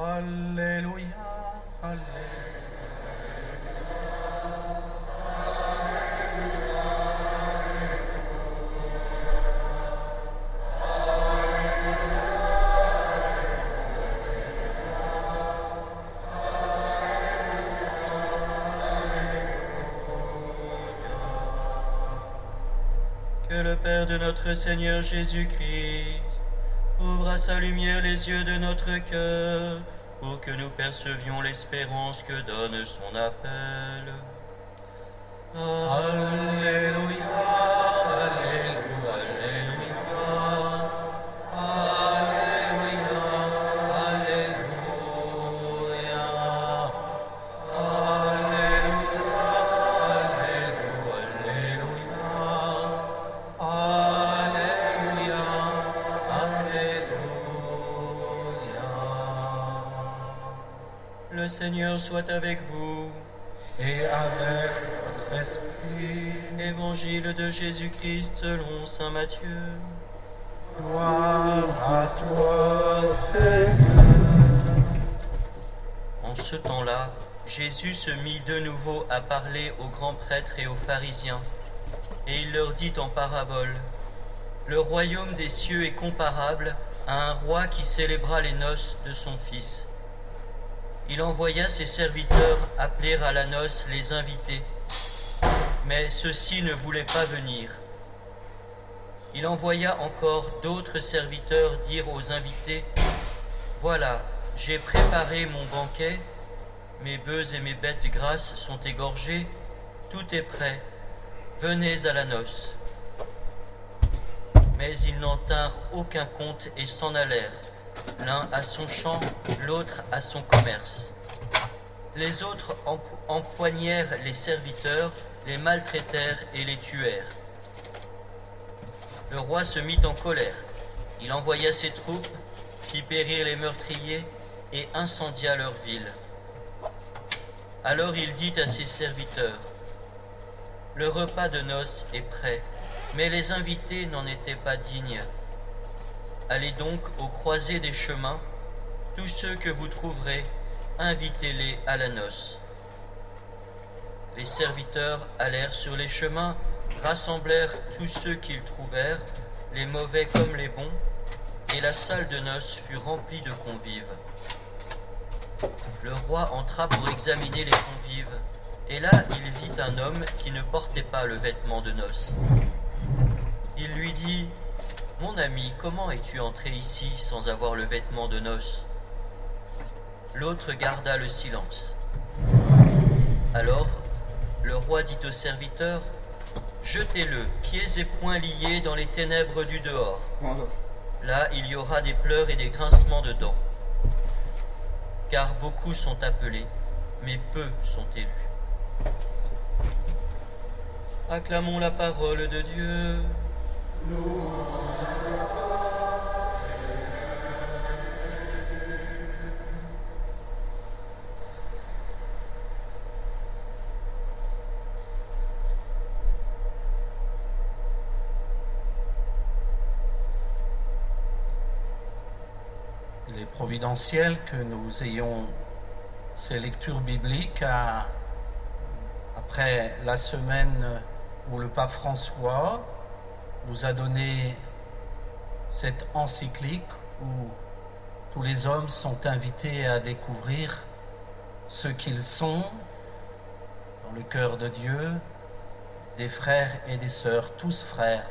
Alléluia, Alléluia. Que le Père de notre Seigneur Jésus-Christ ouvre à sa lumière les yeux de notre cœur pour que nous percevions l'espérance que donne son appel. Alléluia, Le Seigneur soit avec vous. Et avec votre esprit, Évangile de Jésus-Christ selon Saint Matthieu. gloire à toi, Seigneur. En ce temps-là, Jésus se mit de nouveau à parler aux grands prêtres et aux pharisiens, et il leur dit en parabole, Le royaume des cieux est comparable à un roi qui célébra les noces de son fils. Il envoya ses serviteurs appeler à la noce les invités, mais ceux-ci ne voulaient pas venir. Il envoya encore d'autres serviteurs dire aux invités, Voilà, j'ai préparé mon banquet, mes bœufs et mes bêtes grasses sont égorgés, tout est prêt, venez à la noce. Mais ils n'en tinrent aucun compte et s'en allèrent, l'un à son champ, l'autre à son commerce. Les autres empo- empoignèrent les serviteurs, les maltraitèrent et les tuèrent. Le roi se mit en colère. Il envoya ses troupes, fit périr les meurtriers et incendia leur ville. Alors il dit à ses serviteurs, Le repas de noces est prêt, mais les invités n'en étaient pas dignes. Allez donc aux croisées des chemins, tous ceux que vous trouverez, invitez-les à la noce. Les serviteurs allèrent sur les chemins, rassemblèrent tous ceux qu'ils trouvèrent, les mauvais comme les bons, et la salle de noces fut remplie de convives. Le roi entra pour examiner les convives, et là il vit un homme qui ne portait pas le vêtement de noces. Il lui dit, Mon ami, comment es-tu entré ici sans avoir le vêtement de noces? L'autre garda le silence. Alors le roi dit au serviteur, Jetez-le, pieds et poings liés dans les ténèbres du dehors. Là, il y aura des pleurs et des grincements de dents. Car beaucoup sont appelés, mais peu sont élus. Acclamons la parole de Dieu. Il est providentiel que nous ayons ces lectures bibliques après la semaine où le pape François nous a donné cette encyclique où tous les hommes sont invités à découvrir ce qu'ils sont dans le cœur de Dieu, des frères et des sœurs, tous frères,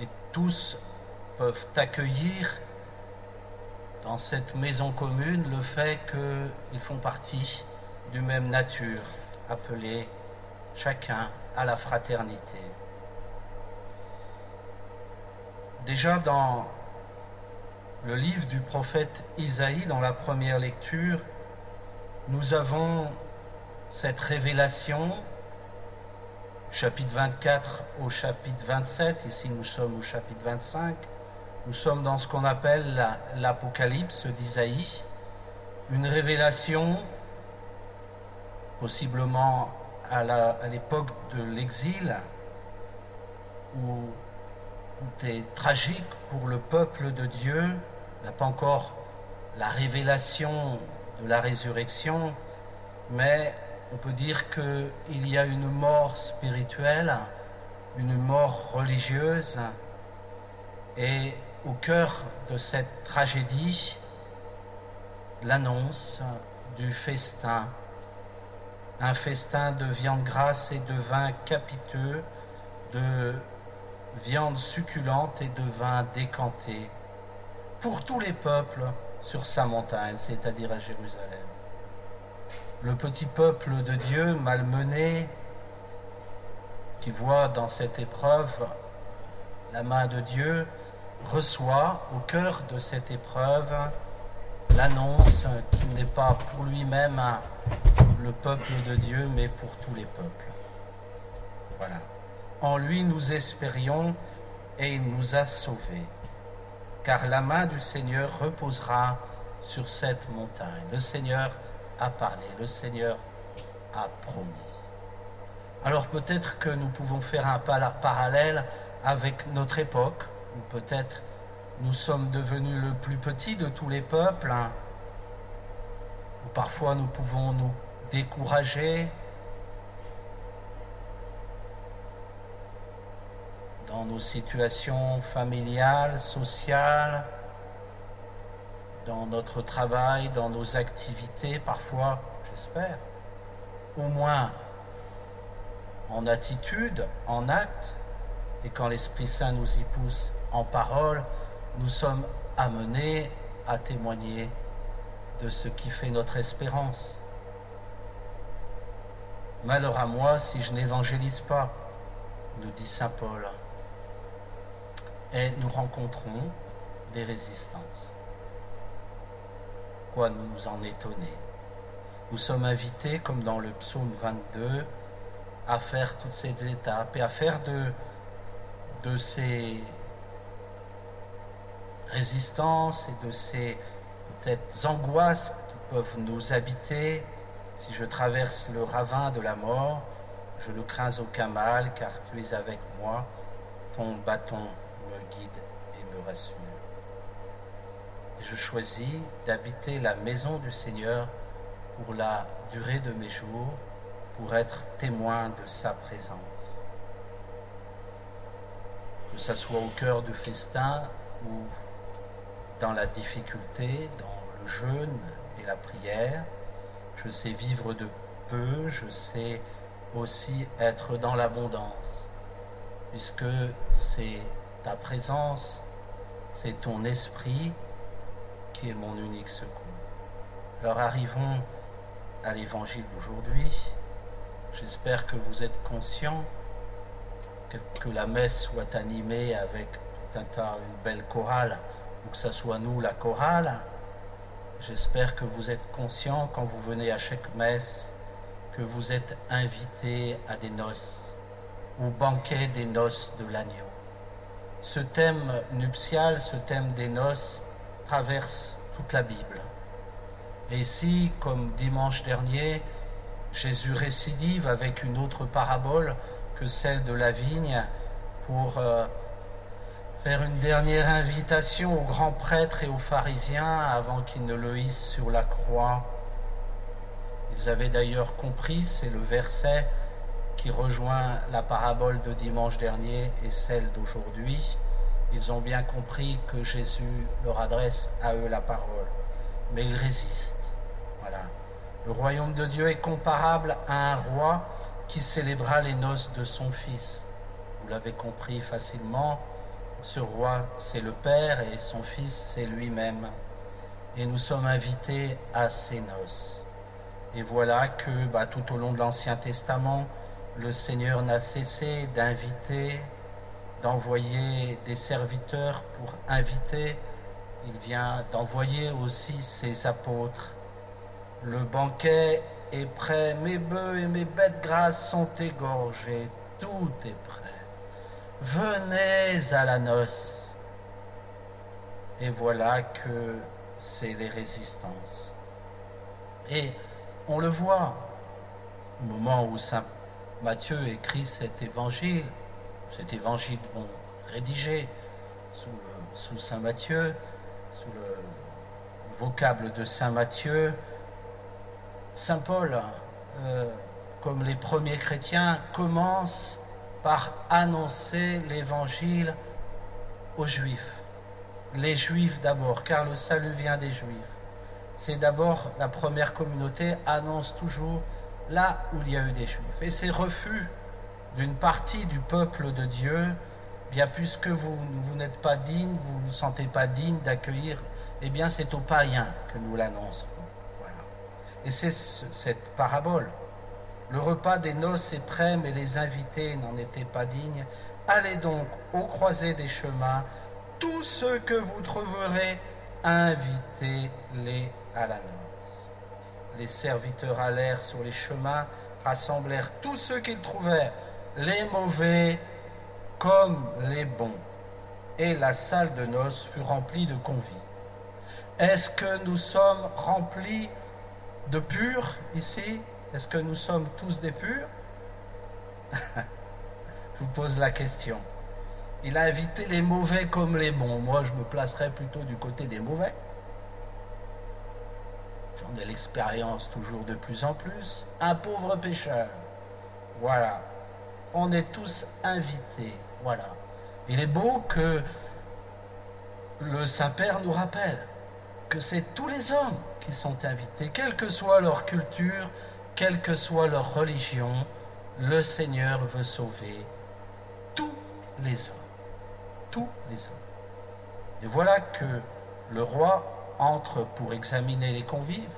et tous peuvent accueillir dans cette maison commune le fait qu'ils font partie du même nature, appelés chacun à la fraternité. Déjà dans le livre du prophète Isaïe, dans la première lecture, nous avons cette révélation, chapitre 24 au chapitre 27, ici nous sommes au chapitre 25, nous sommes dans ce qu'on appelle la- l'Apocalypse d'Isaïe, une révélation possiblement à l'époque de l'exil, où est tragique pour le peuple de Dieu, n'a pas encore la révélation de la résurrection, mais on peut dire qu'il y a une mort spirituelle, une mort religieuse, et au cœur de cette tragédie, l'annonce du festin, un festin de viande grasse et de vin capiteux, de viande succulente et de vin décanté, pour tous les peuples sur sa montagne, c'est-à-dire à Jérusalem. Le petit peuple de Dieu malmené, qui voit dans cette épreuve la main de Dieu, reçoit au cœur de cette épreuve l'annonce qu'il n'est pas pour lui-même le peuple de Dieu, mais pour tous les peuples. Voilà. En lui nous espérions et il nous a sauvés, car la main du Seigneur reposera sur cette montagne. Le Seigneur a parlé, le Seigneur a promis. Alors peut-être que nous pouvons faire un parallèle avec notre époque, ou peut-être nous sommes devenus le plus petit de tous les peuples, hein, ou parfois nous pouvons nous décourager dans nos situations familiales, sociales, dans notre travail, dans nos activités, parfois, j'espère, au moins en attitude, en acte, et quand l'Esprit Saint nous y pousse en parole, nous sommes amenés à témoigner de ce qui fait notre espérance. Malheur à moi si je n'évangélise pas, nous dit Saint Paul. Et nous rencontrons des résistances. Quoi nous en étonner? Nous sommes invités, comme dans le psaume 22, à faire toutes ces étapes et à faire de, ces résistances et de ces peut-être angoisses qui peuvent nous habiter. Si je traverse le ravin de la mort, je ne crains aucun mal, car tu es avec moi, ton bâton et me rassure. Je choisis d'habiter la maison du Seigneur pour la durée de mes jours, pour être témoin de sa présence. Que ce soit au cœur du festin ou dans la difficulté, dans le jeûne et la prière. Je sais vivre de peu, je sais aussi être dans l'abondance, puisque c'est ta présence, c'est ton esprit qui est mon unique secours. Alors arrivons à l'évangile d'aujourd'hui. J'espère que vous êtes conscients que, la messe soit animée avec tout un tas, une belle chorale ou que ce soit nous la chorale, j'espère que vous êtes conscients quand vous venez à chaque messe que vous êtes invités à des noces, au banquet des noces de l'agneau. Ce thème nuptial, ce thème des noces, traverse toute la Bible. Et ici, comme dimanche dernier, Jésus récidive avec une autre parabole que celle de la vigne pour euh, faire une dernière invitation aux grands prêtres et aux pharisiens avant qu'ils ne le hissent sur la croix. Ils avaient d'ailleurs compris, c'est le verset qui rejoint la parabole de dimanche dernier et celle d'aujourd'hui. Ils ont bien compris que Jésus leur adresse à eux la parole, mais ils résistent. Voilà. Le royaume de Dieu est comparable à un roi qui célébra les noces de son fils. Vous l'avez compris facilement, ce roi, c'est le Père et son Fils, c'est lui-même. Et nous sommes invités à ces noces. Et voilà que bah, tout au long de l'Ancien Testament, le Seigneur n'a cessé d'inviter, d'envoyer des serviteurs pour inviter. Il vient d'envoyer aussi ses apôtres. Le banquet est prêt, mes bœufs et mes bêtes grasses sont égorgés, tout est prêt. Venez à la noce. Et voilà que c'est les résistances. Et on le voit au moment où Saint Matthieu écrit cet évangile, cet évangile vont rédiger sous, Saint Matthieu, sous le vocable de Saint Matthieu, Saint Paul, euh, comme les premiers chrétiens, commence par annoncer l'évangile aux Juifs. Les Juifs d'abord, car le salut vient des Juifs. C'est d'abord la première communauté annonce toujours là où il y a eu des Juifs. Et ces refus d'une partie du peuple de Dieu, bien puisque vous, vous n'êtes pas digne, vous ne vous sentez pas digne d'accueillir, eh bien c'est aux païens que nous l'annoncerons. Voilà. Et c'est cette parabole. Le repas des noces est prêt, mais les invités n'en étaient pas dignes. Allez donc au croisé des chemins, tous ceux que vous trouverez, invitez-les à la noce. Les serviteurs allèrent sur les chemins, rassemblèrent tous ceux qu'ils trouvèrent, les mauvais comme les bons. Et la salle de noces fut remplie de convives. Est-ce que nous sommes remplis de purs ici? Est-ce que nous sommes tous des purs? Je vous pose la question. Il a invité les mauvais comme les bons. Moi, je me placerais plutôt du côté des mauvais. J'en ai l'expérience toujours de plus en plus. Un pauvre pécheur. Voilà. On est tous invités. Voilà. Il est beau que le Saint-Père nous rappelle que c'est tous les hommes qui sont invités, quelle que soit leur culture, quelle que soit leur religion, le Seigneur veut sauver tous les hommes. Tous les hommes. Et voilà que le roi entre pour examiner les convives.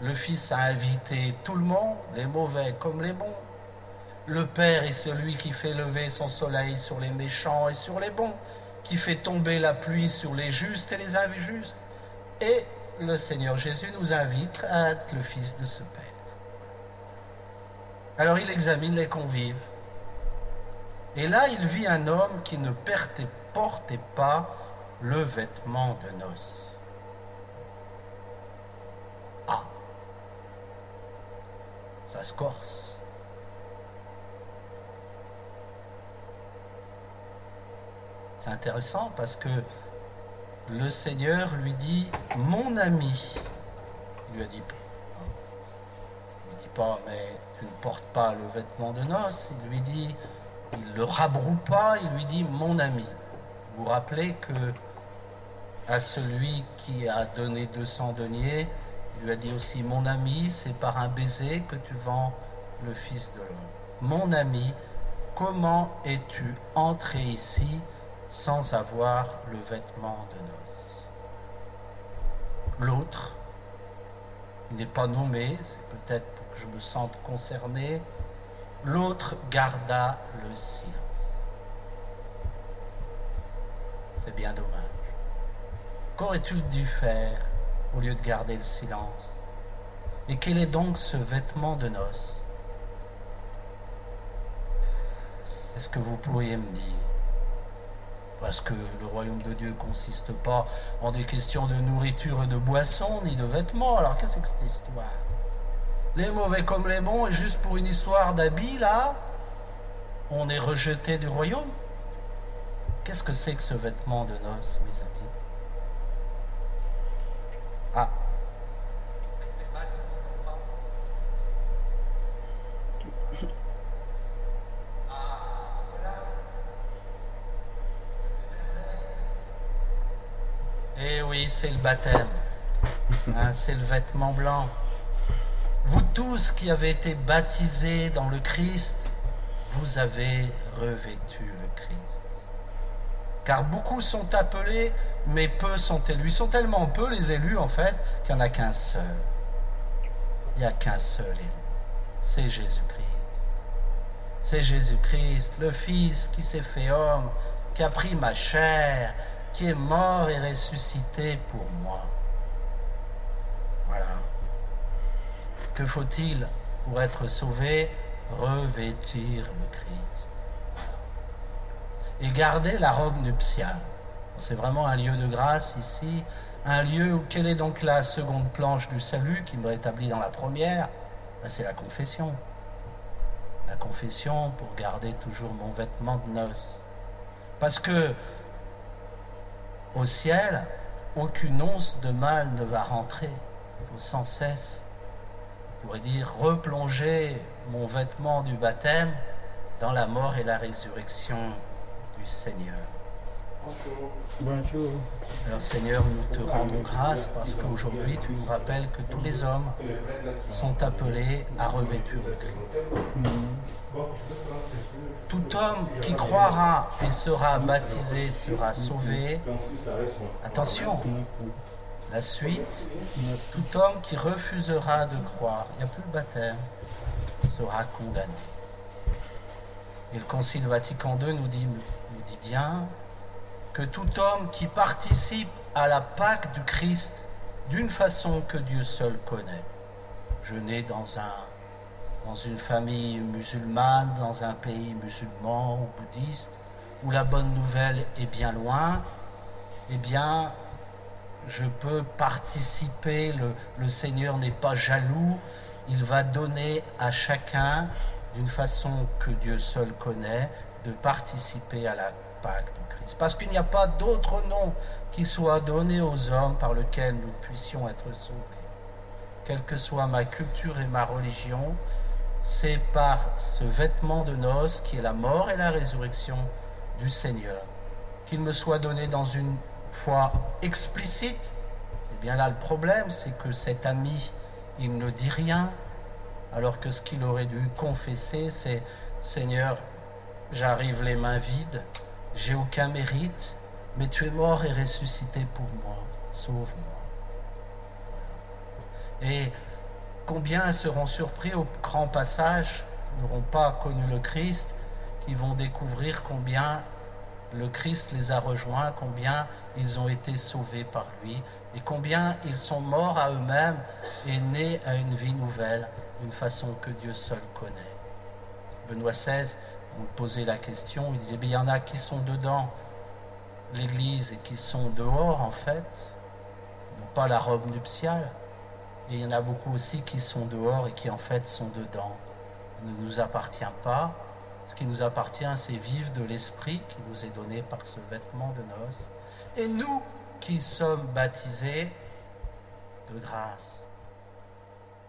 Le Fils a invité tout le monde, les mauvais comme les bons. Le Père est celui qui fait lever son soleil sur les méchants et sur les bons, qui fait tomber la pluie sur les justes et les injustes. Et le Seigneur Jésus nous invite à être le Fils de ce Père. Alors il examine les convives. Et là, il vit un homme qui ne portait pas le vêtement de noces. Ça se. C'est intéressant parce que le Seigneur lui dit Mon ami. Il lui a dit Il lui dit pas, mais tu ne portes pas le vêtement de noces. Il lui dit Il le rabroue pas, il lui dit Mon ami. Vous vous rappelez que à celui qui a donné 200 deniers, il lui a dit aussi Mon ami, c'est par un baiser que tu vends le Fils de l'homme. Mon ami, comment es-tu entré ici sans avoir le vêtement de noces? L'autre, il n'est pas nommé, c'est peut-être pour que je me sente concerné, l'autre garda le silence. C'est bien dommage. Qu'aurait-il dû faire au lieu de garder le silence. Et quel est donc ce vêtement de noces? Est-ce que vous pourriez me dire? Parce que le royaume de Dieu consiste pas en des questions de nourriture et de boisson, ni de vêtements. Alors qu'est-ce que cette histoire? Les mauvais comme les bons, et juste pour une histoire d'habits, là, on est rejeté du royaume? Qu'est-ce que c'est que ce vêtement de noces, mes amis? C'est le baptême. Hein, c'est le vêtement blanc. Vous tous qui avez été baptisés dans le Christ, vous avez revêtu le Christ. Car beaucoup sont appelés, mais peu sont élus. Ils sont tellement peu les élus, en fait, qu'il n'y en a qu'un seul. Il n'y a qu'un seul élu. C'est Jésus-Christ. C'est Jésus-Christ, le Fils qui s'est fait homme, qui a pris ma chair, qui est mort et ressuscité pour moi. Voilà. Que faut-il pour être sauvé? Revêtir le Christ. Et garder la robe nuptiale. C'est vraiment un lieu de grâce ici, un lieu où quelle est donc la seconde planche du salut qui me rétablit dans la première? Ben, C'est la confession. La confession pour garder toujours mon vêtement de noces. Parce que au ciel, aucune once de mal ne va rentrer. Il faut sans cesse, on pourrait dire, replonger mon vêtement du baptême dans la mort et la résurrection du Seigneur. Bonjour. Alors Seigneur, nous te rendons grâce parce qu'aujourd'hui tu nous rappelles que tous les hommes sont appelés à revêtir le Christ. Tout homme qui croira et sera baptisé sera sauvé. Attention, la suite, tout homme qui refusera de croire, il n'y a plus de baptême, sera condamné. Et le Concile Vatican II nous dit, nous dit bien que tout homme qui participe à la Pâque du Christ d'une façon que Dieu seul connaît. Je nais dans, un, dans une famille musulmane, dans un pays musulman ou bouddhiste, où la bonne nouvelle est bien loin, eh bien, je peux participer, le, Seigneur n'est pas jaloux, il va donner à chacun, d'une façon que Dieu seul connaît, de participer à la Pâque du Christ. Parce qu'il n'y a pas d'autre nom qui soit donné aux hommes par lequel nous puissions être sauvés. Quelle que soit ma culture et ma religion, c'est par ce vêtement de noces qui est la mort et la résurrection du Seigneur qu'il me soit donné dans une foi explicite. C'est bien là le problème, c'est que cet ami, il ne dit rien, alors que ce qu'il aurait dû confesser, c'est Seigneur, j'arrive les mains vides, j'ai aucun mérite, mais tu es mort et ressuscité pour moi. Sauve-moi. Et combien seront surpris au grand passage, n'auront pas connu le Christ, qui vont découvrir combien le Christ les a rejoints, combien ils ont été sauvés par lui, et combien ils sont morts à eux-mêmes et nés à une vie nouvelle, d'une façon que Dieu seul connaît. Benoît XVI vous posez la question, il disait, il y en a qui sont dedans l'Église et qui sont dehors, en fait, n'ont pas la robe nuptiale, et il y en a beaucoup aussi qui sont dehors et qui, en fait, sont dedans. Ne nous appartient pas. Ce qui nous appartient, c'est vivre de l'Esprit qui nous est donné par ce vêtement de noces. Et nous qui sommes baptisés de grâce,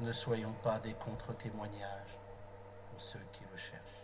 ne soyons pas des contre-témoignages pour ceux qui le cherchent.